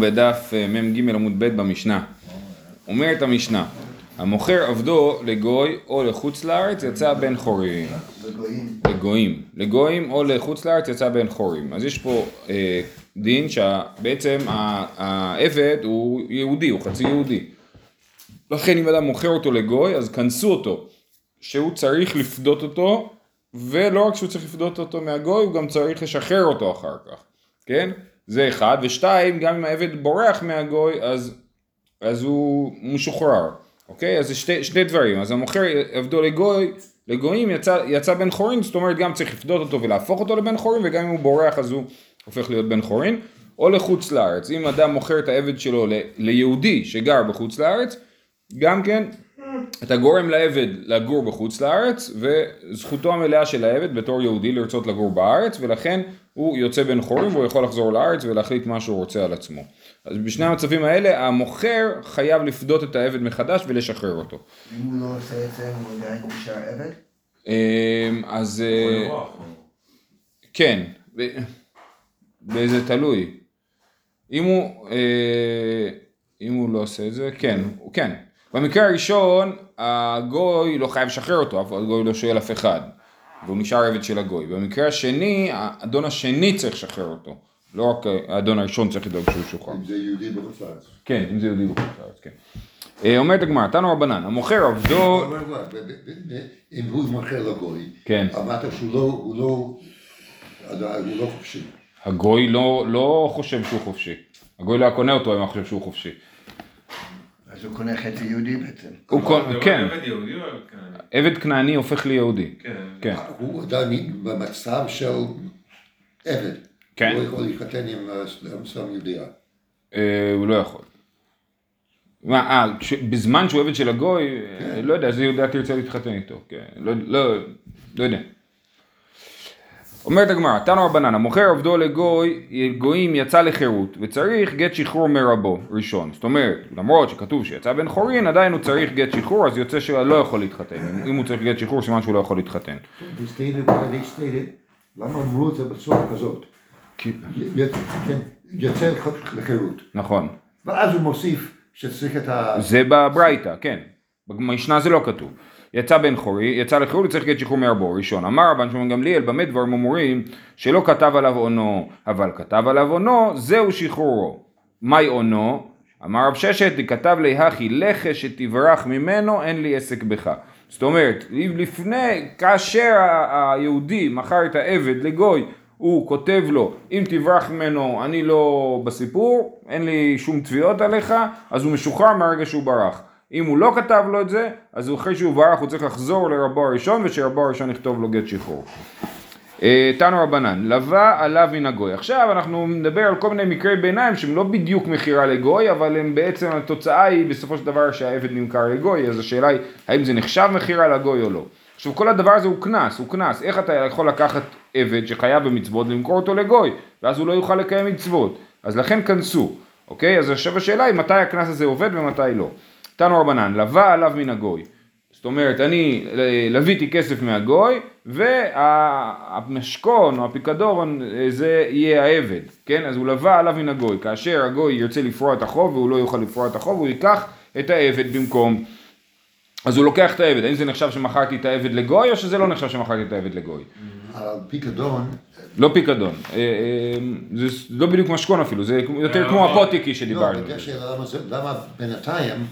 בדף אה, מ"ג עמוד ב' במשנה. אומרת המשנה, המוכר עבדו לגוי או לחוץ לארץ יצא בן חורים. לגויים. לגויים או לחוץ לארץ יצא בן חורים. אז יש פה אה, דין שבעצם העבד הוא יהודי, הוא חצי יהודי. לכן אם אדם מוכר אותו לגוי אז כנסו אותו שהוא צריך לפדות אותו ולא רק שהוא צריך לפדות אותו מהגוי הוא גם צריך לשחרר אותו אחר כך, כן? זה אחד, ושתיים, גם אם העבד בורח מהגוי, אז, אז הוא משוחרר, אוקיי? אז זה שתי, שני דברים, אז המוכר עבדו לגוי, לגויים יצא, יצא בן חורין, זאת אומרת גם צריך לפדות אותו ולהפוך אותו לבן חורין, וגם אם הוא בורח אז הוא הופך להיות בן חורין, או לחוץ לארץ, אם אדם מוכר את העבד שלו ל, ליהודי שגר בחוץ לארץ, גם כן אתה גורם לעבד לגור בחוץ לארץ וזכותו המלאה של העבד בתור יהודי לרצות לגור בארץ ולכן הוא יוצא בן חורים והוא יכול לחזור לארץ ולהחליט מה שהוא רוצה על עצמו. אז בשני המצבים האלה המוכר חייב לפדות את העבד מחדש ולשחרר אותו. אם הוא לא עושה את זה הוא עדיין נשאר עבד? אמ, אז אה, כן, וזה תלוי. אם הוא, אה, אם הוא לא עושה את זה, כן, כן. במקרה הראשון הגוי לא חייב לשחרר אותו, אף הגוי לא שואל אף אחד, והוא נשאר עבד של הגוי. במקרה השני, האדון השני צריך לשחרר אותו, לא רק האדון הראשון צריך לדאוג שהוא שוחרר. אם זה יהודי בחוץ לארץ. כן, אם זה יהודי בחוץ לארץ, כן. אה, אומרת הגמרא, תנו רבנן, המוכר עבדו... אם הוא מוכר לגוי, כן. אמרת שהוא לא, לא, הוא לא חופשי. הגוי לא, לא חושב שהוא חופשי. הגוי לא היה קונה אותו אם הוא חושב שהוא חופשי. הוא קונה חצי יהודי בעצם. הוא קונה, כן. עבד כנעני? הופך ליהודי. כן. כן. הוא עדיין במצב של עבד. כן. הוא יכול להתחתן עם סתם יהודייה. אה, הוא לא יכול. מה, אה, בזמן שהוא עבד של הגוי, אה, לא יודע, איזה יהודה תרצה להתחתן איתו, כן, לא, לא, לא יודע. אומרת הגמרא, תנו רבנן, המוכר עבדו לגוי, גויים יצא לחירות, וצריך גט שחרור מרבו, ראשון. זאת אומרת, למרות שכתוב שיצא בן חורין, עדיין הוא צריך גט שחרור, אז יוצא שהוא לא יכול להתחתן. אם- אם הוא צריך גט שחרור, סימן שהוא לא יכול להתחתן. למה אמרו את זה בצורה כזאת? כי- כן, יוצא לחירות. נכון. ואז הוא מוסיף שצריך את ה... זה בברייתא, כן. במשנה זה לא כתוב. יצא בן חורי, יצא לחירות, צריך גט שחרור מערבו, ראשון. אמר רבן שמעון גמליאל, במה דברים אמורים שלא כתב עליו עונו, אבל כתב עליו עונו, זהו שחרורו. מהי עונו? אמר רב ששת, כתב לי הכי לחש שתברח ממנו, אין לי עסק בך. זאת אומרת, לפני, כאשר היהודי מכר את העבד לגוי, הוא כותב לו, אם תברח ממנו אני לא בסיפור, אין לי שום תביעות עליך, אז הוא משוחרר מהרגע שהוא ברח. אם הוא לא כתב לו את זה, אז אחרי שהוא ברח הוא צריך לחזור לרבו הראשון, ושרבו הראשון יכתוב לו גט שחרור. אה, תנו רבנן, לווה עליו מן הגוי. עכשיו אנחנו נדבר על כל מיני מקרי ביניים שהם לא בדיוק מכירה לגוי, אבל הם בעצם התוצאה היא בסופו של דבר שהעבד נמכר לגוי, אז השאלה היא האם זה נחשב מכירה לגוי או לא. עכשיו כל הדבר הזה הוא קנס, הוא קנס, איך אתה יכול לקחת עבד שחייב במצוות ולמכור אותו לגוי, ואז הוא לא יוכל לקיים מצוות, אז לכן כנסו, אוקיי? אז עכשיו השאלה היא מתי הקנס הזה עובד ומתי לא. תנו רבנן, לווה עליו מן הגוי. זאת אומרת, אני אה, לוויתי כסף מהגוי, והמשכון או הפיקדון אה, זה יהיה העבד, כן? אז הוא לווה עליו מן הגוי. כאשר הגוי ירצה לפרוע את החוב והוא לא יוכל לפרוע את החוב, הוא ייקח את העבד במקום. אז הוא לוקח את העבד. האם זה נחשב שמכרתי את העבד לגוי, או שזה לא נחשב שמכרתי את העבד לגוי? הפיקדון, לא פיקדון. אה, אה, זה לא בדיוק משכון אפילו, זה יותר כמו הפוטיקי לא, שדיברנו. אבל השאלה למה זה- למה בינתיים...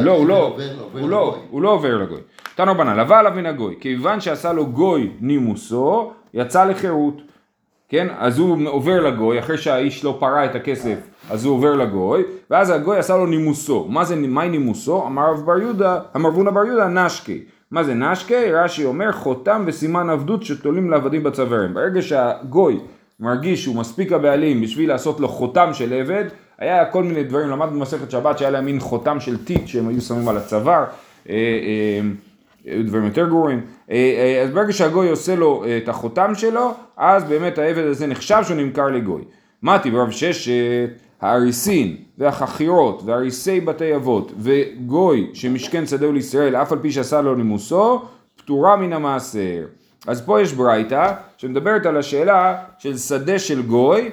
לא, הוא לא, הוא לא. הוא לא עובר לגוי. תנו בנה, לווה עליו מן הגוי, כיוון שעשה לו גוי נימוסו, יצא לחירות. כן, אז הוא עובר לגוי, אחרי שהאיש לא פרע את הכסף, אז הוא עובר לגוי, ואז הגוי עשה לו נימוסו. מה זה, מהי נימוסו? אמר רב בר יהודה, אמר רבונה בר יהודה, נשקי. מה זה נשקי? רש"י אומר, חותם וסימן עבדות שתולים לעבדים בצווארים. ברגע שהגוי מרגיש שהוא מספיק הבעלים בשביל לעשות לו חותם של עבד, היה כל מיני דברים, למדנו במסכת שבת שהיה להם מין חותם של טיט שהם היו שמים על הצוואר. אה, אה, היו דברים יותר גרועים. אה, אז ברגע שהגוי עושה לו את החותם שלו, אז באמת העבד הזה נחשב שהוא נמכר לגוי. מתי ברב ששת, האריסין והחכירות והאריסי בתי אבות וגוי שמשכן שדהו לישראל אף על פי שעשה לו נימוסו, פטורה מן המעשר. אז פה יש ברייתא שמדברת על השאלה של שדה של גוי,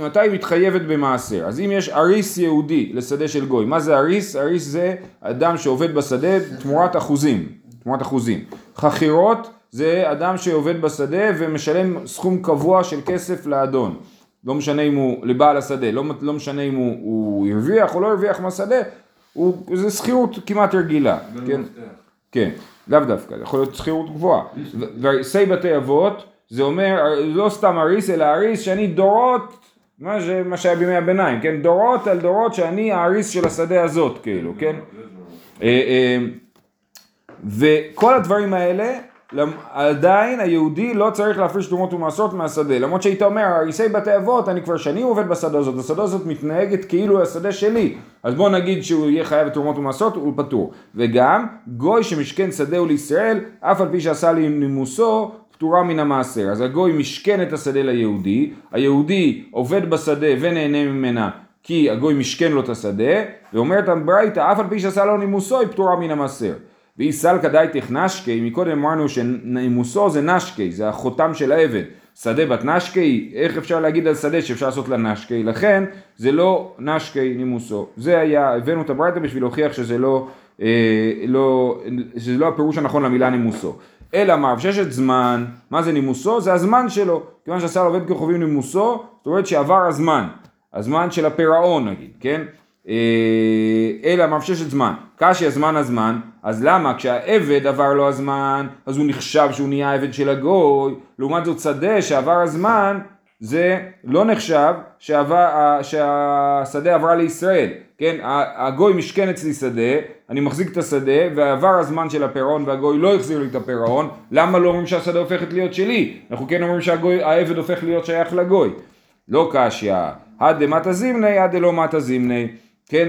מתי היא מתחייבת במעשר? אז אם יש אריס יהודי לשדה של גוי, מה זה אריס? אריס זה אדם שעובד בשדה תמורת אחוזים, תמורת אחוזים. חכירות זה אדם שעובד בשדה ומשלם סכום קבוע של כסף לאדון. לא משנה אם הוא, לבעל השדה, לא, לא משנה אם הוא, הוא הרוויח או לא הרוויח מהשדה, הוא, זה שכירות כמעט רגילה, כן? כן, לאו דווקא, זה יכול להיות שכירות גבוהה. והריסי בתי אבות, זה אומר, לא סתם אריס, אלא אריס שאני דורות, מה, זה, מה שהיה בימי הביניים, כן? דורות על דורות שאני האריס של השדה הזאת, כאילו, כן? אה, אה, וכל הדברים האלה, עדיין היהודי לא צריך להפריש תרומות ומעשרות מהשדה. למרות שהיית אומר, הריסי בתי אבות, אני כבר שנים עובד בשדה הזאת, השדה הזאת מתנהגת כאילו השדה שלי. אז בוא נגיד שהוא יהיה חייב בתרומות ומעשרות, הוא פטור. וגם, גוי שמשכן שדהו לישראל, אף על פי שעשה לי נימוסו, פטורה מן המעשר. אז הגוי משכן את השדה ליהודי, היהודי עובד בשדה ונהנה ממנה. כי הגוי משכן לו את השדה, ואומרת הברייתא, אף על פי שעשה לו נימוסו, היא פטורה מן המעשר. ואי סלקא דייתך נשקי, מקודם אמרנו שנימוסו זה נשקי, זה החותם של העבד. שדה בת נשקי, איך אפשר להגיד על שדה שאפשר לעשות לה נשקי? לכן זה לא נשקי נימוסו. זה היה, הבאנו את הברייתא בשביל להוכיח שזה לא, אה, לא, שזה לא הפירוש הנכון למילה נימוסו. אלא מה, ששת זמן, מה זה נימוסו? זה הזמן שלו. כיוון שעשה לעובד כוכבים נימוסו, זאת אומרת שעבר הזמן. הזמן של הפירעון נגיד, כן? אה, אלא מפששת זמן, קשי הזמן הזמן, אז למה כשהעבד עבר לו הזמן, אז הוא נחשב שהוא נהיה עבד של הגוי, לעומת זאת שדה שעבר הזמן, זה לא נחשב שעבר, שהשדה עברה לישראל, כן, הגוי משכן אצלי שדה, אני מחזיק את השדה, ועבר הזמן של הפירעון והגוי לא החזיר לי את הפירעון, למה לא אומרים שהשדה הופכת להיות שלי? אנחנו כן אומרים שהעבד הופך להיות שייך לגוי. לא קשיא, עד דמטה זימני, עד דלא מטה זימני, כן?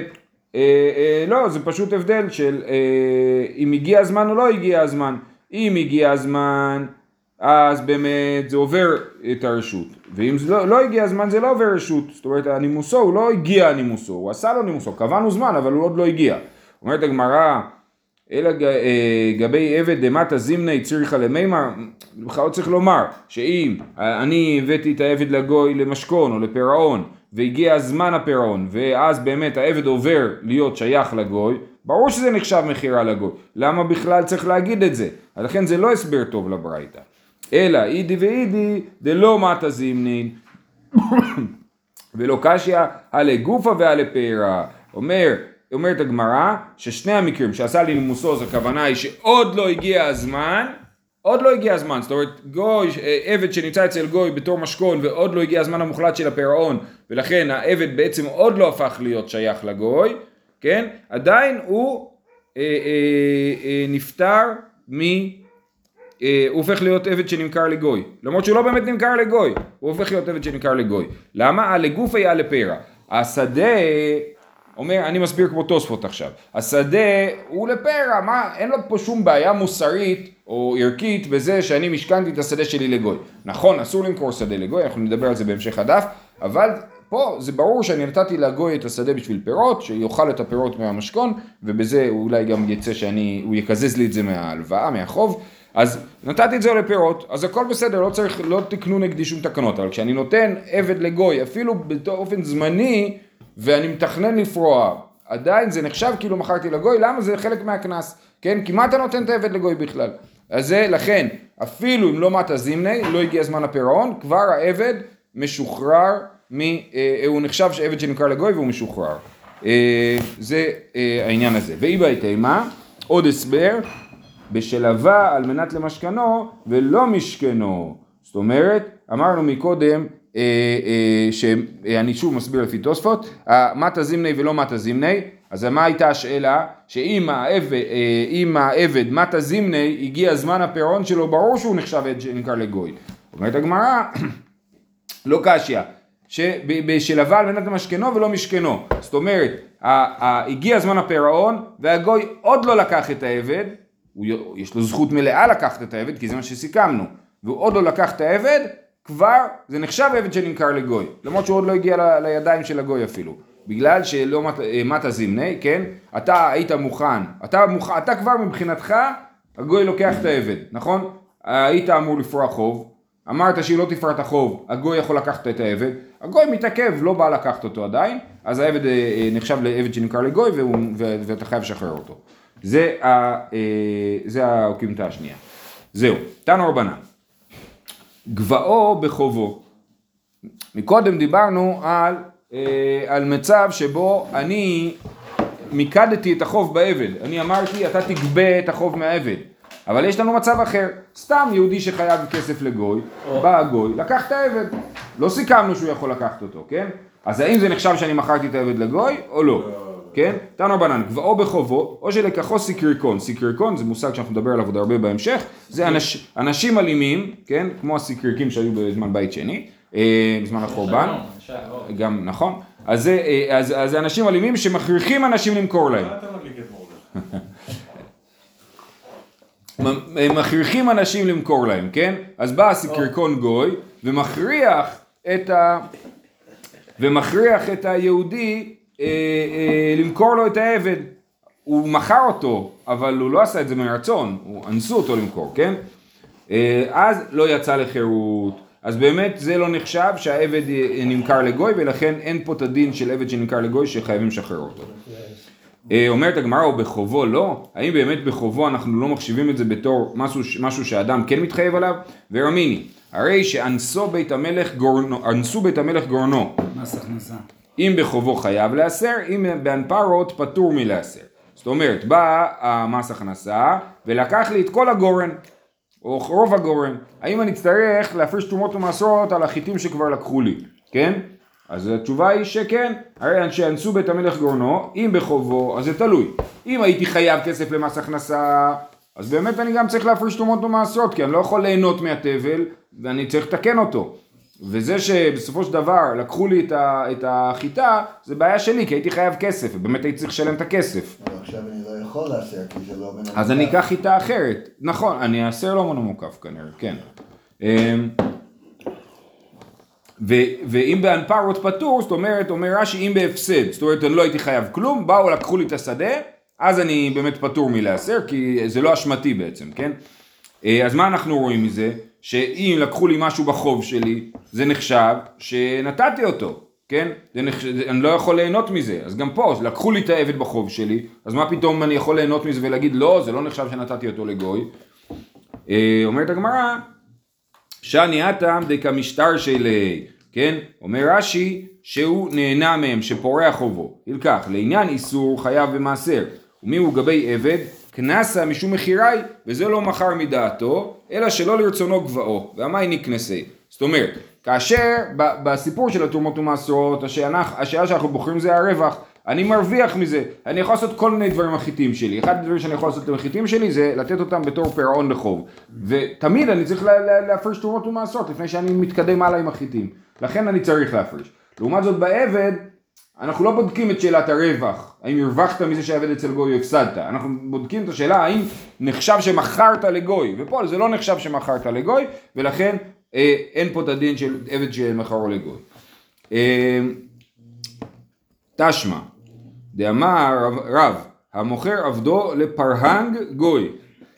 אה, אה, לא, זה פשוט הבדל של אה, אם הגיע הזמן או לא הגיע הזמן. אם הגיע הזמן, אז באמת זה עובר את הרשות. ואם זה לא, לא הגיע הזמן זה לא עובר רשות. זאת אומרת, הנימוסו, הוא לא הגיע הנימוסו, הוא עשה לו נימוסו, קבענו זמן, אבל הוא עוד לא הגיע. אומרת הגמרא, אלא גבי עבד דמטה זימני צריכה למימר, בכלל צריך לומר שאם אני הבאתי את העבד לגוי למשכון או לפירעון והגיע זמן הפירעון ואז באמת העבד עובר להיות שייך לגוי, ברור שזה נחשב מכירה לגוי. למה בכלל צריך להגיד את זה? לכן זה לא הסבר טוב לברייתא. אלא אידי ואידי דלא מטה זימנין ולא קשיא הלה גופה והלה פרא. אומר אומרת הגמרא ששני המקרים שעשה לי נימוסו, אז הכוונה היא שעוד לא הגיע הזמן, עוד לא הגיע הזמן, זאת אומרת גוי, עבד שנמצא אצל גוי בתור משכון ועוד לא הגיע הזמן המוחלט של הפירעון ולכן העבד בעצם עוד לא הפך להיות שייך לגוי, כן? עדיין הוא אה, אה, אה, נפטר מ... אה, הוא הופך להיות עבד שנמכר לגוי, למרות שהוא לא באמת נמכר לגוי, הוא הופך להיות עבד שנמכר לגוי. למה? לגוף היה לפרע. השדה אומר, אני מסביר כמו תוספות עכשיו, השדה הוא לפרע, מה, אין לו פה שום בעיה מוסרית או ערכית בזה שאני משכנתי את השדה שלי לגוי. נכון, אסור למכור שדה לגוי, אנחנו נדבר על זה בהמשך הדף, אבל פה זה ברור שאני נתתי לגוי את השדה בשביל פירות, שיאכל את הפירות מהמשכון, ובזה אולי גם יצא שאני, הוא יקזז לי את זה מההלוואה, מהחוב. אז נתתי את זה לפירות, אז הכל בסדר, לא צריך, לא תקנו נגדי שום תקנות, אבל כשאני נותן עבד לגוי, אפילו באופן זמני, ואני מתכנן לפרוע, עדיין זה נחשב כאילו מכרתי לגוי, למה זה חלק מהקנס, כן? כי מה אתה נותן את העבד לגוי בכלל? אז זה לכן, אפילו אם לא מטה זימני, לא הגיע זמן הפירעון, כבר העבד משוחרר, מ, אה, הוא נחשב שעבד שנמכר לגוי והוא משוחרר. אה, זה אה, העניין הזה. ואי בהתאמה, עוד הסבר, בשלווה על מנת למשכנו ולא משכנו. זאת אומרת, אמרנו מקודם אה, אה, שאני שוב מסביר לפי תוספות, מטה זימני ולא מטה זימני, אז מה הייתה השאלה? שאם העבד, אה, העבד מטה זימני, הגיע זמן הפירעון שלו, ברור שהוא נחשב עד שנמכר לגוי. אומרת הגמרא, לא קשיא, שבשלווה על מנת למשכנו ולא משכנו. זאת אומרת, הגיע זמן הפירעון והגוי עוד לא לקח את העבד, יש לו זכות מלאה לקחת את העבד, כי זה מה שסיכמנו, והוא עוד לא לקח את העבד, כבר זה נחשב עבד שנמכר לגוי, למרות שהוא עוד לא הגיע ל, לידיים של הגוי אפילו. בגלל שלא אה, מטה זימני, כן? אתה היית מוכן, אתה, מוכ, אתה כבר מבחינתך, הגוי לוקח את העבד, נכון? היית אמור לפרוע חוב, אמרת שהיא לא תפרע את החוב, הגוי יכול לקחת את העבד, הגוי מתעכב, לא בא לקחת אותו עדיין, אז העבד אה, אה, נחשב לעבד שנמכר לגוי והוא, ואתה חייב לשחרר אותו. זה, ה, אה, זה האוקימתא השנייה. זהו, תנו רבנן. גבאו בחובו. מקודם דיברנו על, אה, על מצב שבו אני מיקדתי את החוב בעבד. אני אמרתי, אתה תגבה את החוב מהעבד. אבל יש לנו מצב אחר, סתם יהודי שחייב כסף לגוי, בא הגוי, לקח את העבד. לא סיכמנו שהוא יכול לקחת אותו, כן? אז האם זה נחשב שאני מכרתי את העבד לגוי או לא? כן? תנו רבנן, גבאו בחובו, או שלקחו סיקריקון. סיקריקון זה מושג שאנחנו נדבר עליו עוד הרבה בהמשך, זה אנש, אנשים אלימים, כן? כמו הסיקריקים שהיו בזמן בית שני, אה, בזמן החורבן. גם, נכון. אז זה, אה, אז, אז אנשים אלימים שמכריחים אנשים למכור להם. הם מכריחים אנשים למכור להם, כן? אז בא הסיקריקון גוי ומכריח את ה... ומכריח את היהודי אה, אה, למכור לו את העבד. הוא מכר אותו, אבל הוא לא עשה את זה מרצון, הוא אנסו אותו למכור, כן? אה, אז לא יצא לחירות. אז באמת זה לא נחשב שהעבד אה, נמכר לגוי ולכן אין פה את הדין של עבד שנמכר לגוי שחייבים לשחרר אותו. אה, אומרת הגמרא, או בחובו לא? האם באמת בחובו אנחנו לא מחשיבים את זה בתור משהו, משהו שהאדם כן מתחייב עליו? ורמיני, הרי שאנסו בית המלך גורנו, אנסו בית המלך גורנו, מס הכנסה. אם בחובו חייב להסר, אם באנפרות פטור מלהסר. זאת אומרת, בא המס הכנסה ולקח לי את כל הגורן, או רוב הגורן. האם אני אצטרך להפריש תרומות ומעשרות על החיטים שכבר לקחו לי, כן? אז התשובה היא שכן, הרי שאנסו בית המלך גורנו, אם בחובו, אז זה תלוי. אם הייתי חייב כסף למס הכנסה, אז באמת אני גם צריך להפריש תרומות ומעשרות, כי אני לא יכול ליהנות מהתבל, ואני צריך לתקן אותו. וזה שבסופו של דבר לקחו לי את, ה, את החיטה, זה בעיה שלי, כי הייתי חייב כסף, ובאמת הייתי צריך לשלם את הכסף. אבל עכשיו אני לא יכול לאסר כי זה לא בן אז אני אקח חיטה אחרת. נכון, אני אעשה לא מונה מוקף כנראה, כן. אמ, ו- ואם באנפרות פטור, זאת אומרת, אומר רש"י, אם בהפסד, זאת אומרת, אני לא הייתי חייב כלום, באו, לקחו לי את השדה, אז אני באמת פטור מלהסר, כי זה לא אשמתי בעצם, כן? אה, אז מה אנחנו רואים מזה? שאם לקחו לי משהו בחוב שלי, זה נחשב שנתתי אותו, כן? זה נחשב, אני לא יכול ליהנות מזה, אז גם פה, לקחו לי את העבד בחוב שלי, אז מה פתאום אני יכול ליהנות מזה ולהגיד, לא, זה לא נחשב שנתתי אותו לגוי. אה, אומרת הגמרא, שאני הטעם דקמשטר שלי, כן? אומר רש"י שהוא נהנה מהם, שפורע חובו. ילקח, לעניין איסור חייב ומעשר. ומי הוא גבי עבד? קנסה משום מכיראי, וזה לא מכר מדעתו, אלא שלא לרצונו גבאו. והמאי נקנסי. זאת אומרת, כאשר בסיפור של התרומות ומעשרות, השאלה, שאנחנו בוחרים זה הרווח. אני מרוויח מזה, אני יכול לעשות כל מיני דברים החיטים שלי. אחד הדברים שאני יכול לעשות עם החיטים שלי זה לתת אותם בתור פירעון לחוב. ותמיד אני צריך לה- לה- להפריש תרומות ומעשרות לפני שאני מתקדם הלאה עם החיטים. לכן אני צריך להפריש. לעומת זאת בעבד, אנחנו לא בודקים את שאלת הרווח, האם הרווחת מזה שהעבד אצל גוי או הפסדת, אנחנו בודקים את השאלה האם נחשב שמכרת לגוי, ופה זה לא נחשב שמכרת לגוי, ולכן אה, אין פה את הדין של עבד שמכרו לגוי. אה, תשמע, דאמר רב, רב, המוכר עבדו לפרהנג גוי,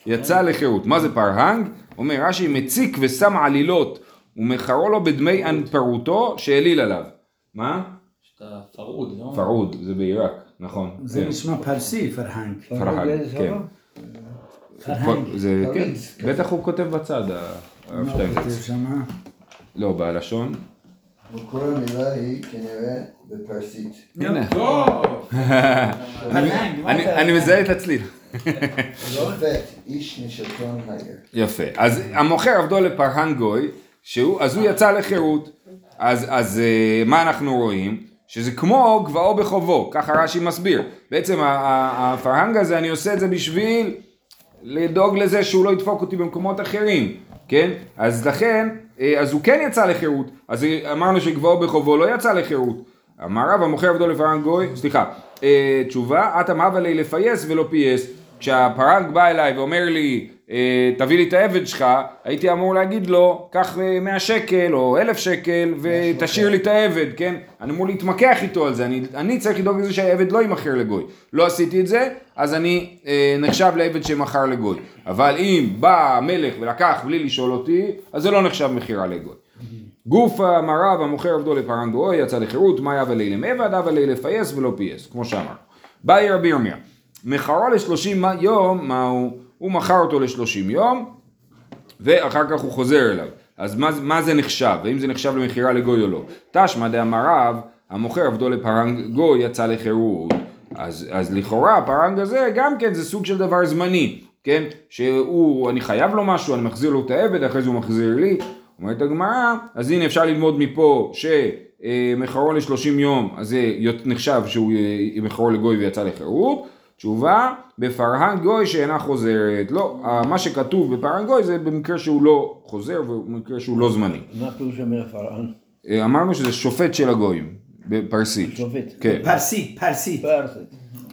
יצא לחירות. מה זה פרהנג? אומר רש"י, מציק ושם עלילות ומכרו לו בדמי אנפרותו שהעליל עליו. מה? שאתה פרוד, לא? פרוד, זה בעיראק, נכון. זה כן. נשמע פרסי, פרהנג. פרהנג, כן. זה, כן, פריץ, כזה. בטח הוא כותב בצד, הרב מה הוא שטיינזרץ. כותב שמה? לא, בלשון. וכל המילה היא כנראה בפרסית. הנה. לא! מה אני- זה? אני מזהה את הצליל. איש משלטון העיר. יפה. אז המוכר עבדו לפרהן גוי, שהוא, אז הוא יצא לחירות. אז, אז אה, מה אנחנו רואים? שזה כמו גבאו בחובו, ככה רש"י מסביר. בעצם הפרהנג הזה, אני עושה את זה בשביל לדאוג לזה שהוא לא ידפוק אותי במקומות אחרים, כן? אז לכן, אה, אז הוא כן יצא לחירות. אז אמרנו שגבאו בחובו לא יצא לחירות. אמר רב המוכר עבדו לפרהנג גוי, סליחה, אה, תשובה, אטם הווה לי לפייס ולא פייס. כשהפרנק בא אליי ואומר לי, תביא לי את העבד שלך, הייתי אמור להגיד לו, קח אה, 100 שקל או 1,000 שקל ותשאיר לי את העבד, כן? אני אמור להתמקח איתו על זה, אני, אני צריך לדאוג לזה שהעבד לא יימכר לגוי. לא עשיתי את זה, אז אני אה, נחשב לעבד שמכר לגוי. אבל אם בא המלך ולקח בלי לשאול אותי, אז זה לא נחשב מכירה לגוי. גוף המרה והמוכר עבדו לפרן גוי, יצא לחירות, מה יבא לי למעבד, אבא לי לפייס ולא פייס, כמו שאמר. באי רבי ירמיה, מכרו לשלושים יום, מה הוא? מכר אותו לשלושים יום, ואחר כך הוא חוזר אליו. אז מה, מה זה נחשב? האם זה נחשב למכירה לגוי או לא? תשמע דאמר רב, המוכר עבדו לפרנג גוי יצא לחירות. אז, אז לכאורה הפרנג הזה גם כן זה סוג של דבר זמני, כן? שהוא, אני חייב לו משהו, אני מחזיר לו את העבד, אחרי זה הוא מחזיר לי. אומרת הגמרא, אז הנה אפשר ללמוד מפה שמכרו ל-30 יום, אז זה נחשב שהוא אה, מכרו לגוי ויצא לחירות. תשובה, בפרהן גוי שאינה חוזרת. לא, מה שכתוב בפרהן גוי זה במקרה שהוא לא חוזר ובמקרה שהוא לא זמני. מה פירוש אומר פרען? אה, אמרנו שזה שופט של הגויים, בפרסית. שופט. כן, פרסי, פרסי. פרסי.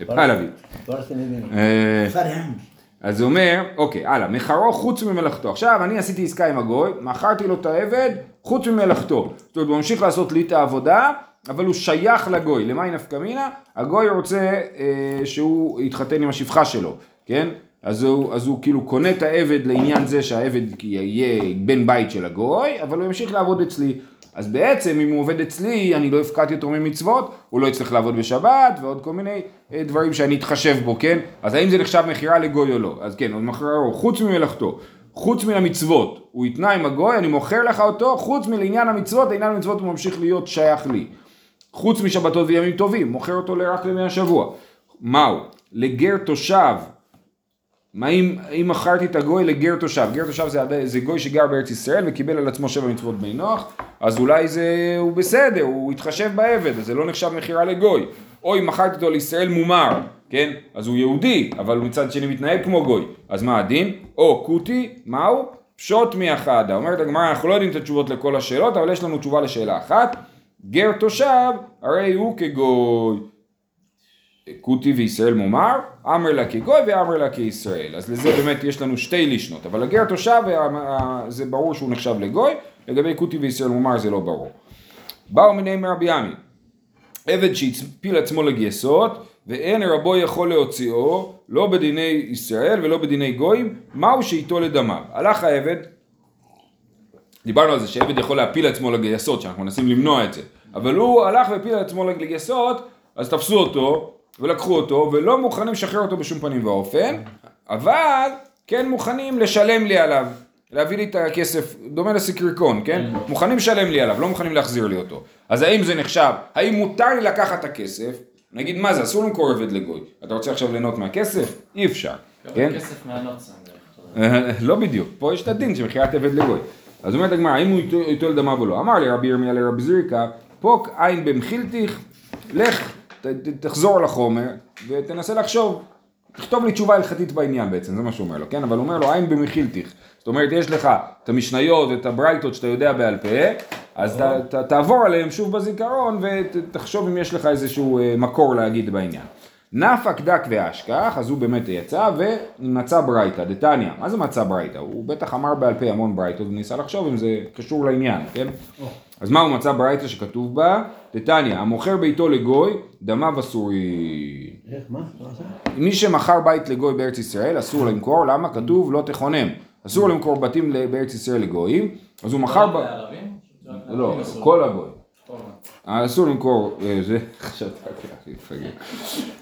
פלבית. פרסי מבין. אה, פרהנג. אז זה אומר, אוקיי, הלאה, מכרו חוץ ממלאכתו. עכשיו, אני עשיתי עסקה עם הגוי, מכרתי לו את העבד חוץ ממלאכתו. זאת אומרת, הוא ממשיך לעשות לי את העבודה, אבל הוא שייך לגוי. למה היא נפקא מינה? הגוי רוצה אה, שהוא יתחתן עם השפחה שלו, כן? אז הוא, אז הוא כאילו קונה את העבד לעניין זה שהעבד יהיה בן בית של הגוי, אבל הוא ימשיך לעבוד אצלי. אז בעצם אם הוא עובד אצלי, אני לא הפקדתי אותו ממצוות, הוא לא יצטרך לעבוד בשבת ועוד כל מיני אה, דברים שאני אתחשב בו, כן? אז האם זה נחשב מכירה לגוי או לא? אז כן, הוא מכרו חוץ ממלאכתו, חוץ מן המצוות, הוא התנה עם הגוי, אני מוכר לך אותו, חוץ מלעניין המצוות, לעניין המצוות הוא ממשיך להיות שייך לי. חוץ משבתות וימים טובים, מוכר אותו רק לימי השבוע. מהו? לגר תושב. מה אם, אם מכרתי את הגוי לגר תושב? גר תושב זה, זה גוי שגר בארץ ישראל וקיבל על עצמו שבע מצוות בני נוח, אז אולי זה, הוא בסדר, הוא התחשב בעבד, אז זה לא נחשב מכירה לגוי. או אם מכרתי אותו לישראל מומר, כן? אז הוא יהודי, אבל הוא מצד שני מתנהג כמו גוי. אז מה הדין? או כותי, מהו? פשוט מאחדה. אומרת הגמרא, אנחנו לא יודעים את התשובות לכל השאלות, אבל יש לנו תשובה לשאלה אחת. גר תושב, הרי הוא כגוי. כותי וישראל מומר, אמר לה כגוי ואמר לה כישראל. אז לזה באמת יש לנו שתי לישנות, אבל הגר תושב זה ברור שהוא נחשב לגוי, לגבי כותי וישראל מומר זה לא ברור. באו מיני מרבי עמי, עבד שהצפיל עצמו לגייסות, ואין רבו יכול להוציאו, לא בדיני ישראל ולא בדיני גויים, מהו שאיתו לדמיו. הלך העבד, דיברנו על זה שעבד יכול להפיל עצמו לגייסות, שאנחנו מנסים למנוע את זה, אבל הוא הלך והפיל עצמו לגייסות, אז תפסו אותו, ולקחו אותו, ולא מוכנים לשחרר אותו בשום פנים ואופן, אבל כן מוכנים לשלם לי עליו, להביא לי את הכסף, דומה לסיקריקון, כן? מוכנים לשלם לי עליו, לא מוכנים להחזיר לי אותו. אז האם זה נחשב, האם מותר לי לקחת את הכסף? נגיד מה זה, אסור למכור עבד לגוי. אתה רוצה עכשיו ליהנות מהכסף? אי אפשר, כן? כסף מהנוצה. לא בדיוק, פה יש את הדין של מכירת עבד לגוי. אז אומרת הגמרא, האם הוא איתו לדמיו או לא? אמר לי רבי ירמיה לרבי זריקה, פוק עין במחילתיך, לך ת, ת, תחזור לחומר ותנסה לחשוב, תכתוב לי תשובה הלכתית בעניין בעצם, זה מה שהוא אומר לו, כן? אבל הוא אומר לו עין במחילתיך, זאת אומרת יש לך את המשניות ואת הברייתות שאתה יודע בעל פה, אז ת, ת, תעבור עליהם שוב בזיכרון ותחשוב אם יש לך איזשהו אה, מקור להגיד בעניין. נפק דק ואשכח, אז הוא באמת יצא ומצא ברייתא, דתניא, מה זה מצא ברייתא? הוא בטח אמר בעל פה המון ברייתות וניסה לחשוב אם זה קשור לעניין, כן? אז מה הוא מצא ברייתא שכתוב בה? דתניא, המוכר ביתו לגוי, דמיו אסורי. איך, מה? מי שמכר בית לגוי בארץ ישראל אסור למכור, למה? כתוב לא תכונם. אסור למכור בתים בארץ ישראל לגויים, אז הוא מכר... לא, כל הגוי. אסור למכור, אה, זה, חשבתי להתפגר.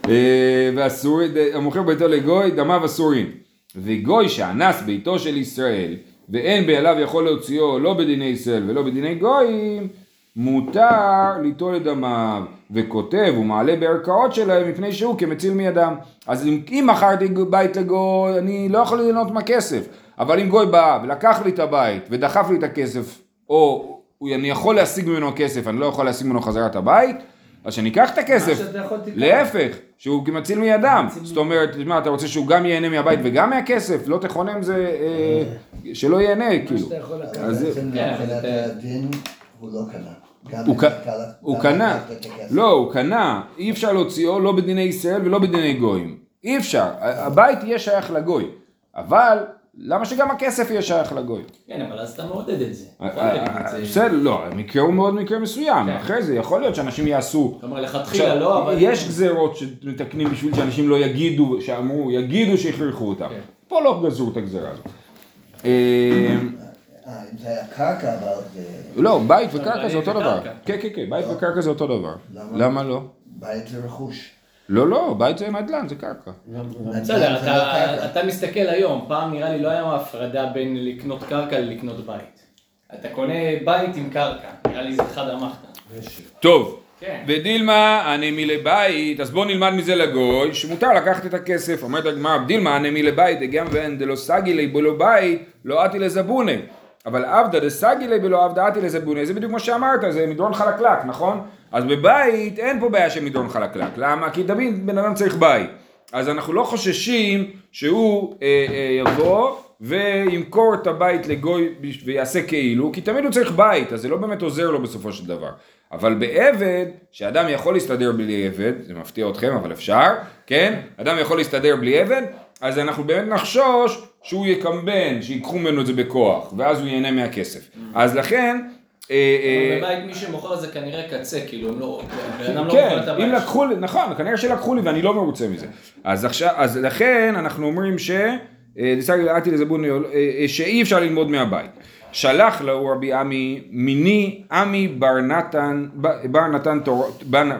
אה, ואסור, המוכר ביתו לגוי, דמיו אסורים. וגוי שאנס ביתו של ישראל, ואין בעליו יכול להוציאו לא בדיני ישראל ולא בדיני גויים, מותר ליטול את דמיו, וכותב ומעלה בערכאות שלהם מפני שהוא כמציל מידם. אז אם, אם מכרתי בית לגוי, אני לא יכול ליהנות מהכסף, אבל אם גוי בא ולקח לי את הבית ודחף לי את הכסף, או אני יכול להשיג ממנו כסף, אני לא יכול להשיג ממנו חזרה את הבית, אז שאני אקח את הכסף, שאתה יכול תיקח. להפך, שהוא כמציל מידם, זאת אומרת, מה אתה רוצה שהוא גם ייהנה מהבית וגם מהכסף, לא תכונן זה, אה, שלא ייהנה, מה כאילו, שאתה יכול לקחת. כן, הדין הוא לא קנה. הוא קנה. לא, הוא קנה, אי אפשר להוציאו לא בדיני ישראל ולא בדיני גויים, אי אפשר, הבית יהיה שייך לגוי, אבל למה שגם הכסף יהיה שייך לגוי? כן, אבל אז אתה מעודד את זה. אה, אה, זה. בסדר, לא, המקרה הוא מאוד מקרה מסוים, כן. אחרי זה יכול להיות שאנשים יעשו, אומר לכתחילה לא, אבל... יש גזרות שמתקנים בשביל שאנשים לא יגידו, שאמרו, יגידו שהכריחו אותם, כן. פה לא גזרו את הגזרה הזאת. אה, אם זה היה קרקע, אבל זה... לא, בית וקרקע זה בית אותו דבר. כן, כן, כן, בית וקרקע זה אותו דבר. למה? למה לא? בית זה רכוש. לא, לא, בית זה נדל"ן, זה קרקע. בסדר, לא אתה- מסתכל היום, פעם נראה לי לא היה הפרדה בין לקנות קרקע ללקנות בית. אתה קונה בית עם קרקע, נראה לי זה חד אמרת. טוב, כן. ודילמה הנמי לבית, אז בואו נלמד מזה לגוי, שמותר לקחת את הכסף. אומרת הגמרא, דילמה הנמי לבית, גם ואין דלא סגי לי בלא בית, לא אתי לזבוני. אבל עבדא דסגי לי בלא עבדא אתי לזבוני, זה בדיוק מה שאמרת, זה מדרון חלקלק, נכון? אז בבית אין פה בעיה של מדרון חלקלק, למה? כי תמיד בן אדם צריך בית. אז אנחנו לא חוששים שהוא אה, אה, יבוא וימכור את הבית לגוי ויעשה כאילו, כי תמיד הוא צריך בית, אז זה לא באמת עוזר לו בסופו של דבר. אבל בעבד, שאדם יכול להסתדר בלי עבד, זה מפתיע אתכם אבל אפשר, כן? אדם יכול להסתדר בלי עבד, אז אנחנו באמת נחשוש שהוא יקמבן, שיקחו ממנו את זה בכוח, ואז הוא ייהנה מהכסף. אז לכן, בבית מי שמוכר זה כנראה קצה, כאילו, הם לא... לא כן. אם לקחו לי, נכון, כנראה שלקחו לי ואני לא מרוצה מזה. אז עכשיו, אז לכן אנחנו אומרים ש... אה, אה, אה, שאי אפשר ללמוד מהבית. שלח לו רבי עמי מיני עמי בר נתן,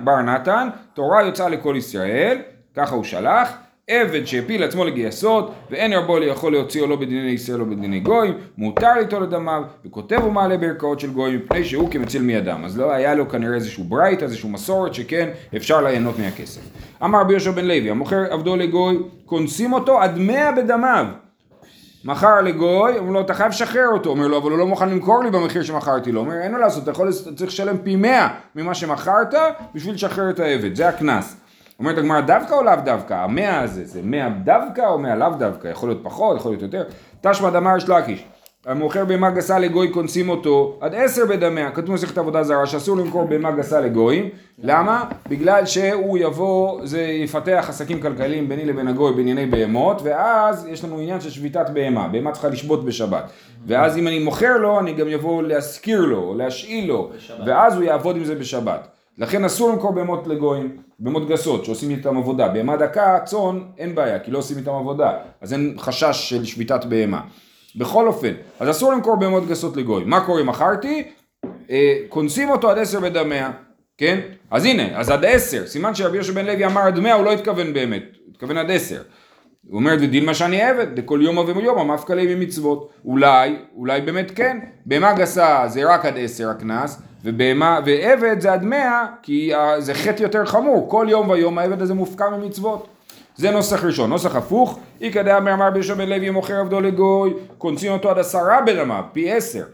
בר נתן, תורה יוצאה לכל ישראל, ככה הוא שלח. עבד שהפיל עצמו לגייסות, ואין רבו לי יכול להוציאו לא בדיני ישראל או בדיני גויים, מותר ליטול את דמיו, וכותב ומעלה בערכאות של גויים, מפני שהוא כמציל מידם. אז לא היה לו כנראה איזשהו ברייתא, איזשהו מסורת, שכן אפשר ליהנות מהכסף. אמר רבי יהושע בן לוי, המוכר עבדו לגוי, קונסים אותו עד מאה בדמיו. מכר לגוי, אומר לו אתה חייב לשחרר אותו, אומר לו אבל הוא לא מוכן למכור לי במחיר שמכרתי לו, אומר אין מה לעשות, אתה יכול, אתה צריך לשלם פי מאה ממה שמכרת בשביל לשחרר את העבד, זה הקנס. אומרת הגמרא דווקא או לאו דווקא? המאה הזה, זה מאה דווקא או מאה לאו דווקא? יכול להיות פחות, יכול להיות יותר. תשמע דמר יש לקיש. המוכר בהמה גסה לגוי קונסים אותו עד עשר בדמיה. כתוב במסכת עבודה זרה שאסור למכור בהמה גסה לגויים. למה? בגלל שהוא יבוא, זה יפתח עסקים כלכליים ביני לבין הגוי בענייני בהמות, ואז יש לנו עניין של שביתת בהמה. בהמה צריכה לשבות בשבת. ואז אם אני מוכר לו, אני גם יבוא להשכיר לו, להשאיל לו, ואז הוא יעבוד עם זה בשבת. לכן אסור למכור בהמות לגויים, בהמות גסות שעושים איתם עבודה. בהמה דקה, צאן, אין בעיה, כי לא עושים איתם עבודה. אז אין חשש של שביתת בהמה. בכל אופן, אז אסור למכור בהמות גסות לגויים. מה קורה אם מכרתי? אה, קונסים אותו עד עשר בדמיה, כן? אז הנה, אז עד עשר. סימן שרבי יהושע בן לוי אמר עד מאה, הוא לא התכוון באמת, התכוון עד עשר. הוא אומר, ודילמה שאני עבד, דכל יומא ויומא, מפקא ליה ממצוות. אולי, אולי באמת כן. בהמה גסה זה רק עד עשר הקנס, ובהמה, ועבד זה עד מאה, כי אה, זה חטא יותר חמור. כל יום ויום העבד הזה מופקע ממצוות. זה נוסח ראשון. נוסח הפוך, איכא דאמר אמר בן לוי מוכר עבדו לגוי, קונסים אותו עד עשרה בדמיו, פי עשר.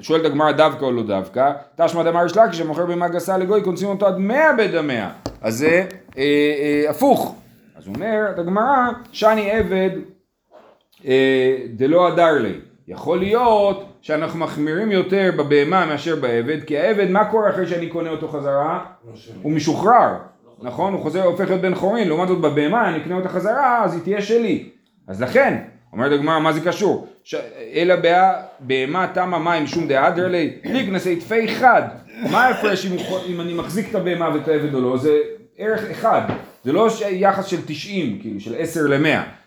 שואלת הגמרא דווקא או לא דווקא, תשמע דמר יש שמוכר בהמה גסה לגוי, קונסים אותו עד מאה בדמיה. אז זה אה, אה, הפוך. אז אומרת הגמרא, שאני עבד אה, דלא הדר לי. יכול להיות שאנחנו מחמירים יותר בבהמה מאשר בעבד, כי העבד, מה קורה אחרי שאני קונה אותו חזרה? הוא משוחרר, נכון? הוא חוזר, הופך להיות בן חורין, לעומת זאת בבהמה, אני אקנה אותה חזרה, אז היא תהיה שלי. אז לכן, אומרת הגמרא, מה זה קשור? ש... אלא בה- בהמה תמה מים שום דאדר לי, ליקנסי תפי חד. מה ההפרש אם, הוא אם אני מחזיק את הבהמה ואת העבד או לא? זה ערך אחד. זה לא יחס של 90, כאילו, של 10 ל-100.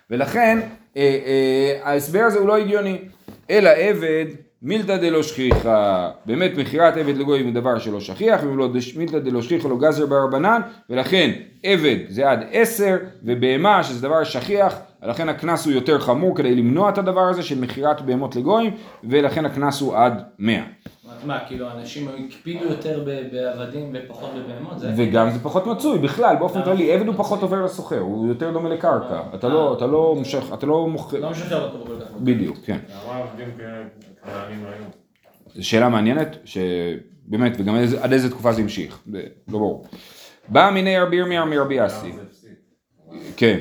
ולכן, אה, אה, ההסבר הזה הוא לא הגיוני. אלא עבד, מילתא דלא שכיחא, באמת מכירת עבד לגויים הוא דבר שלא שכיח, לא דש- מילתא דלא שכיחא לא גזר ברבנן, ולכן עבד זה עד עשר, ובהמה שזה דבר שכיח, לכן הקנס הוא יותר חמור כדי למנוע את הדבר הזה של מכירת בהמות לגויים, ולכן הקנס הוא עד מאה. מה, כאילו, אנשים הקפידו יותר בעבדים ופחות בבהמות? זה- וגם זה פחות מצוי בכלל, באופן? כללי, עבד הוא פחות עובר לסוחר, הוא יותר דומה לקרקע, אתה לא, אתה לא מושך, אתה לא מוכר, לא משחרר אותו כל כך. בדיוק, כן. זו שאלה מעניינת, שבאמת, וגם עד איזה תקופה זה המשיך, לא ברור. בא מיני רבי ירמיה מרבי אסי, הפסיק. כן.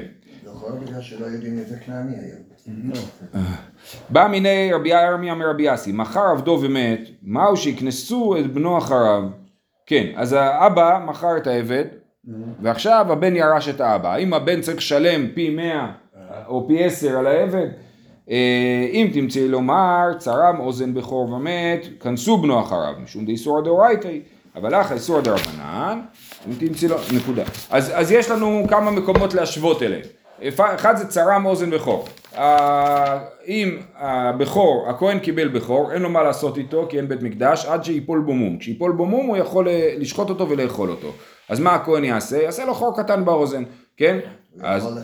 שלא יודעים איזה כנעני היום. בא מיני רבי ירמיה מרבי אסי, מכר עבדו ומת, מהו שיקנסו את בנו אחריו. כן, אז האבא מכר את העבד, ועכשיו הבן ירש את האבא. האם הבן צריך לשלם פי מאה או פי עשר על העבד? אה, אם תמצאי לומר, צרם אוזן בכור ומת, כנסו בנו אחריו, משום דאיסורא דאורייתא היא. אבל לך איסורא דרבנן, אם תמצאי לו, נקודה. אז, אז יש לנו כמה מקומות להשוות אליהם. אחד זה צרם אוזן בכור. אם הבכור, הכהן קיבל בכור, אין לו מה לעשות איתו כי אין בית מקדש עד שיפול בו מום. כשיפול בו מום הוא יכול אה, לשחוט אותו ולאכול אותו. אז מה הכהן יעשה? יעשה לו חור קטן באוזן, כן? אז?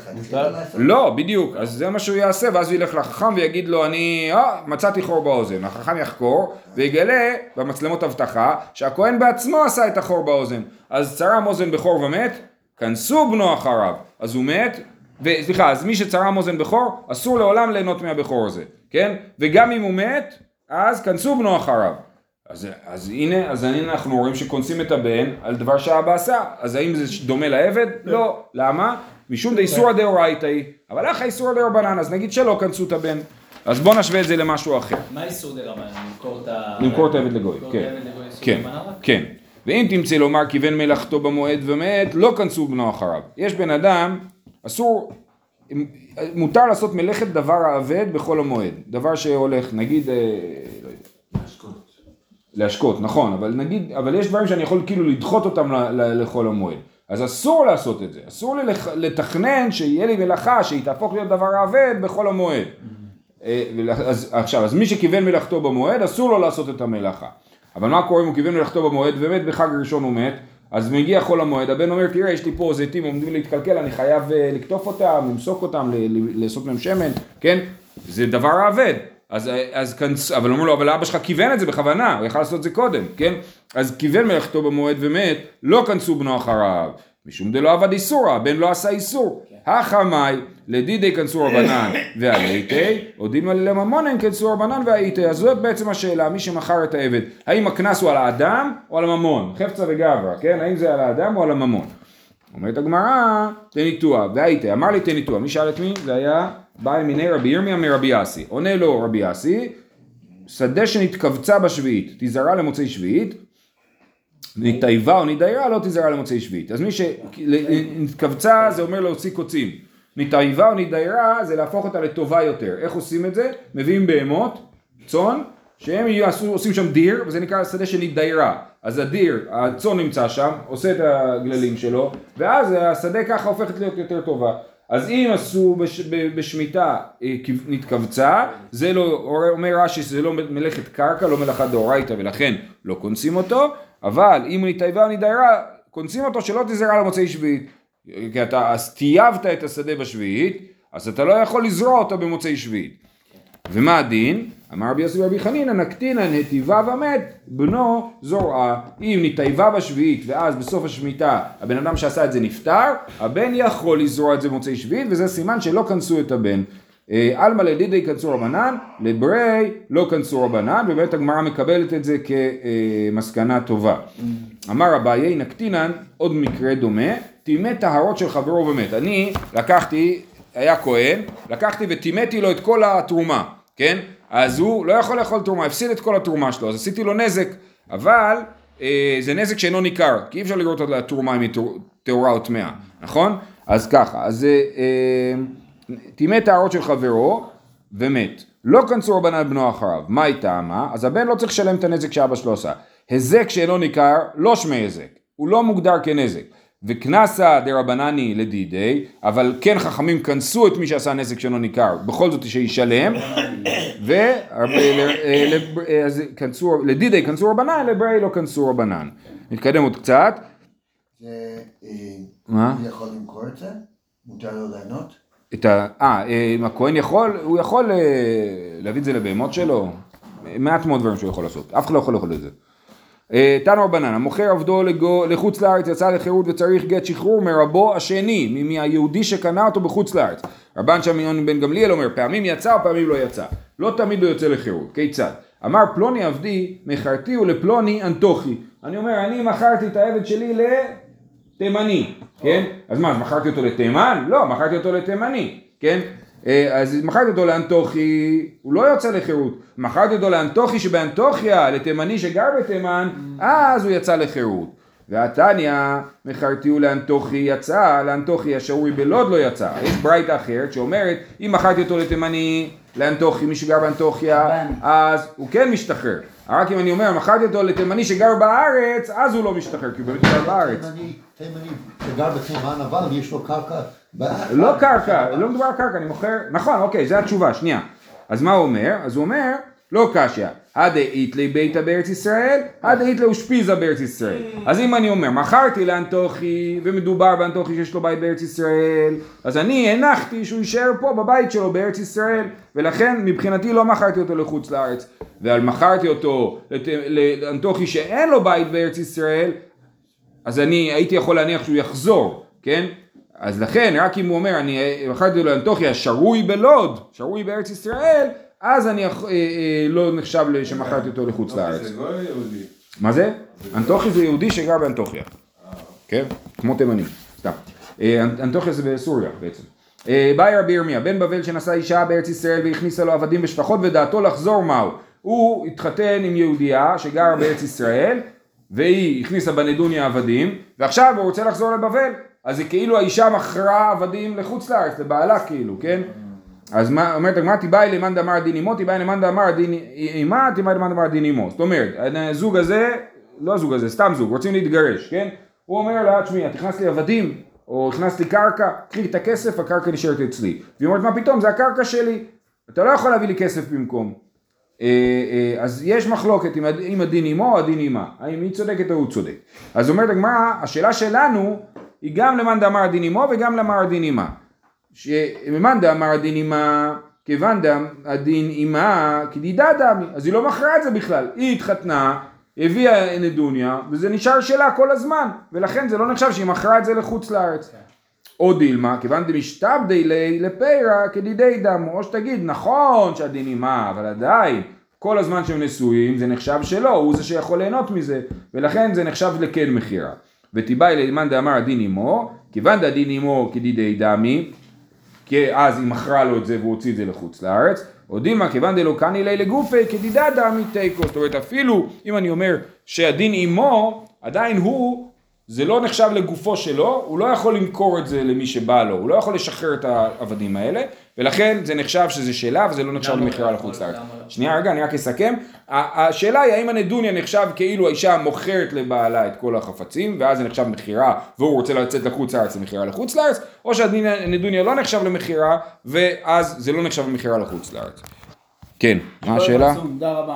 לא, בדיוק, אז זה מה שהוא יעשה, ואז הוא ילך לחכם ויגיד לו, אני, אה, מצאתי חור באוזן. החכם יחקור, ויגלה במצלמות אבטחה, שהכהן בעצמו עשה את החור באוזן. אז צרם אוזן בכור ומת, כנסו בנו אחריו. אז הוא מת, וסליחה, אז מי שצרם אוזן בכור, אסור לעולם ליהנות מהבכור הזה, כן? וגם אם הוא מת, אז כנסו בנו אחריו. אז, אז הנה, אז הנה אנחנו רואים שקונסים את הבן על דבר שהאבא עשה. אז האם זה דומה לעבד? לא. למה? משום דאיסורא דאורייתא היא. אבל איך האיסורא דרבנן? אז נגיד שלא כנסו את הבן. אז בוא נשווה את זה למשהו אחר. מה איסור דה רבנן? למכור את ה... למכור את העבד לגוי, למכור כן. את העבד לגוי איסור כן? כן. ואם תמצא לומר כיוון מלאכתו במועד ומת, לא כנסו בנו אחריו. יש בן אדם, אסור, מותר לעשות מלאכת דבר האבד בחול המועד. דבר שהולך, נגיד, אה, לא יודע, להשקות, נכון, אבל נגיד, אבל יש דברים שאני יכול כאילו לדחות אותם לחול המועד. אז אסור לעשות את זה, אסור לי לתכנן שיהיה לי מלאכה שהיא תהפוך להיות דבר האבד בחול המועד. אה, ול- אז, עכשיו, אז מי שכיוון מלאכתו במועד, אסור לו לעשות את המלאכה. אבל מה קורה אם הוא כיוון מלאכתו במועד ובאמת בחג ראשון הוא מת, אז מגיע חול המועד, הבן אומר, תראה, יש לי פה זיתים עומדים להתקלקל, אני חייב אה, לקטוף אותם, למסוק אותם, לעשות מהם שמן, כן? זה דבר האבד. אז, אז כנס, אבל אומרים לו, אבל אבא שלך כיוון את זה בכוונה, הוא יכל לעשות את זה קודם, כן? אז כיוון מלאכתו במועד ומת, לא כנסו בנו אחריו. משום דלא עבד איסורא, הבן לא עשה איסור. החמאי, לדידי כנסו רבנן והייתי, או דימה לממונן כנסו רבנן והייתי. אז זאת בעצם השאלה, מי שמכר את העבד, האם הקנס הוא על האדם או על הממון? חפצה וגברא, כן? האם זה על האדם או על הממון? אומרת הגמרא, תניתוע, והייתי, אמר לי תניתוע, מי שאל את מי? זה היה באי מיני רבי ירמיה מרבי אסי. עונה לו רבי אסי, שדה שנתכווצה בשביעית, תיזרע למוצאי שביעית, נתעיבה או נדיירה לא תיזרע למוצאי שביעית. אז מי שנתכווצה זה אומר להוציא קוצים. נתעיבה או נדיירה זה להפוך אותה לטובה יותר. איך עושים את זה? מביאים בהמות, צאן, שהם יעשו, עושים שם דיר, וזה נקרא שדה שנתדיירה. אז הדיר, הצאן נמצא שם, עושה את הגללים שלו, ואז השדה ככה הופכת להיות יותר טובה. אז אם עשו בש, ב- בשמיטה אה, נתכווצה, זה לא, אומר רש"י שזה לא מלאכת קרקע, לא מלאכה דאורייתא ולכן לא קונסים אותו, אבל אם הוא נתעיבה או נדיירה, קונסים אותו שלא תזרע למוצאי שביעית. כי אתה אז טייבת את השדה בשביעית, אז אתה לא יכול לזרוע אותו במוצאי שביעית. ומה הדין? אמר רבי יוסי רבי חנינא נקטינא נתיבה ומת בנו זורעה. אם נתעיבה בשביעית ואז בסוף השמיטה הבן אדם שעשה את זה נפטר, הבן יכול לזרוע את זה במוצאי שביעית וזה סימן שלא כנסו את הבן. אה, עלמא לדידי כנסו רבנן, לברי לא כנסו רבנן, ובאמת הגמרא מקבלת את זה כמסקנה טובה. אמר אביי נקטינן, עוד מקרה דומה, טימא טהרות של חברו ומת. אני לקחתי, היה כהן, לקחתי וטימאתי לו את כל התרומה, כן? אז הוא לא יכול לאכול תרומה, הפסיד את כל התרומה שלו, אז עשיתי לו נזק, אבל אה, זה נזק שאינו ניכר, כי אי אפשר לראות את התרומה אם היא טהור- טהורה או טמאה, נכון? אז ככה, אז אה, אה, טימא טהרות של חברו ומת. לא כנסו רבנן בנו אחריו, מה היא טעמה? אז הבן לא צריך לשלם את הנזק שאבא שלו עשה. היזק שאינו ניכר, לא שמי היזק, הוא לא מוגדר כנזק. וקנסא דרבנני לדידי, אבל כן חכמים כנסו את מי שעשה נזק שאינו ניכר, בכל זאת שישלם, ולדידי כנסו רבנן, לברי לא כנסו רבנן. נתקדם עוד קצת. אה, מה? יכול למכור את זה? מותר לו לענות? את ה... אה, אם הכהן יכול, הוא יכול אה, להביא את זה לבהמות שלו, מעט מאוד דברים שהוא יכול לעשות, אף אחד לא יכול לאכול את זה. אה, תנו רבנן, המוכר עבדו לחוץ לארץ יצא לחירות וצריך גט שחרור מרבו השני, מהיהודי שקנה אותו בחוץ לארץ. רבן שמיון בן גמליאל אומר, פעמים יצא פעמים לא יצא. לא תמיד הוא יוצא לחירות, כיצד? אמר פלוני עבדי, מכרתי ולפלוני אנטוכי. אני אומר, אני מכרתי את העבד שלי ל... תימני, כן? אז מה, אז מכרתי אותו לתימן? לא, מכרתי אותו לתימני, כן? אה, אז מכרתי אותו לאנטוכי, הוא לא יוצא לחירות. מכרתי אותו לאנטוכי שבאנטוכיה, לתימני שגר בתימן, אז הוא יצא לחירות. והתניא, מכרתיהו לאנטוכי יצא, לאנטוכי השעוי בלוד לא יצא. יש ברייתא אחרת שאומרת, אם מכרתי אותו לתימני, לאנטוכי, מי שגר באנטוכיה, אז הוא כן משתחרר. רק אם אני אומר, מכרתי אותו לתימני שגר בארץ, אז הוא לא משתחרר, כי הוא באמת גר בארץ. תימני, שגר בתימן אבל יש לו קרקע. לא קרקע, לא מדובר על קרקע, אני מוכר, נכון, אוקיי, זו התשובה, שנייה. אז מה הוא אומר? אז הוא אומר, לא קשיא, הדאית לי ביתא בארץ ישראל, הדאית לאושפיזה בארץ ישראל. אז אם אני אומר, מכרתי לאנטוכי, ומדובר באנטוכי שיש לו בית בארץ ישראל, אז אני הנחתי שהוא יישאר פה בבית שלו בארץ ישראל, ולכן מבחינתי לא מכרתי אותו לחוץ לארץ. ועל מכרתי אותו לאנטוכי שאין לו בית בארץ ישראל, אז אני הייתי יכול להניח שהוא יחזור, כן? אז לכן, רק אם הוא אומר, אני מכרתי לו אנטוכיה שרוי בלוד, שרוי בארץ ישראל, אז אני אה, אה, לא נחשב שמכרתי אותו לחוץ לארץ. זה לא. מה זה? אנטוכי זה יהודי שגר באנטוכיה. כן? כמו תימני, סתם. אה, אנ- אנטוכיה זה בסוריה בעצם. אה, באי רבי ירמיה, בן בבל שנשא אישה בארץ ישראל והכניסה לו עבדים ושפחות ודעתו לחזור מהו? הוא התחתן עם יהודייה שגרה בארץ ישראל והיא הכניסה בנדוניה עבדים ועכשיו הוא רוצה לחזור לבבל אז זה כאילו האישה מכרה עבדים לחוץ לארץ, לבעלה כאילו, כן? אז מה, אומרת הגמרא, תיבאי למאן דאמר דין אמו, תיבאי למאן דאמר דין אמה, תיבאי למאן דאמר דין אמו. זאת אומרת, הזוג הזה, לא הזוג הזה, סתם זוג, רוצים להתגרש, כן? הוא אומר לה, תשמעי, את הכנסת לי עבדים, או הכנסת לי קרקע, קחי את הכסף, הקרקע נשארת אצלי. והיא אומרת, מה פתאום, זה הקרקע שלי, אתה לא יכול להביא לי כסף במקום. אה, אה, אז יש מחלוקת אם הד- אם הדין עמו או הדין עמה, האם היא צודקת או הוא צודק. אז אומרת הגמרא, השאלה שלנו היא גם למאן דאמר הדין עמו וגם למאן הדין עמה. שמאן דאמר הדין עמה, כיוון דהדין עמה כדידה דמי, אז היא לא מכרה את זה בכלל, היא התחתנה, הביאה נדוניה, וזה נשאר שלה כל הזמן, ולכן זה לא נחשב שהיא מכרה את זה לחוץ לארץ. או דילמה, כיוון דמשתבדי לי לפירה כדידי דמו, או שתגיד נכון שהדין עימה, אבל עדיין כל הזמן שהם נשואים זה נחשב שלו, הוא זה שיכול ליהנות מזה, ולכן זה נחשב לכן מכירה. ותיבאי ללמאן דאמר הדין עמו, כיוון דדין עמו כדידי דמי, כי אז היא מכרה לו את זה והוא הוציא את זה לחוץ לארץ, או דילמה כיוון דלא קני לי לגופי דמי תיקו, זאת אומרת אפילו אם אני אומר שהדין עמו, עדיין הוא זה לא נחשב לגופו שלו, הוא לא יכול למכור את זה למי שבא לו, הוא לא יכול לשחרר את העבדים האלה, ולכן זה נחשב שזה שלה וזה לא נחשב למכירה לא לחוץ? לארץ. לא? שנייה רגע, אני רק אסכם. השאלה היא האם הנדוניה נחשב כאילו האישה מוכרת לבעלה את כל החפצים, ואז זה נחשב מכירה, והוא רוצה לצאת לחוץ לארץ למכירה לחוץ לארץ, או שהנדוניה לא נחשב למכירה, ואז זה לא נחשב למכירה לחוץ לארץ. כן, מה השאלה? תודה רבה.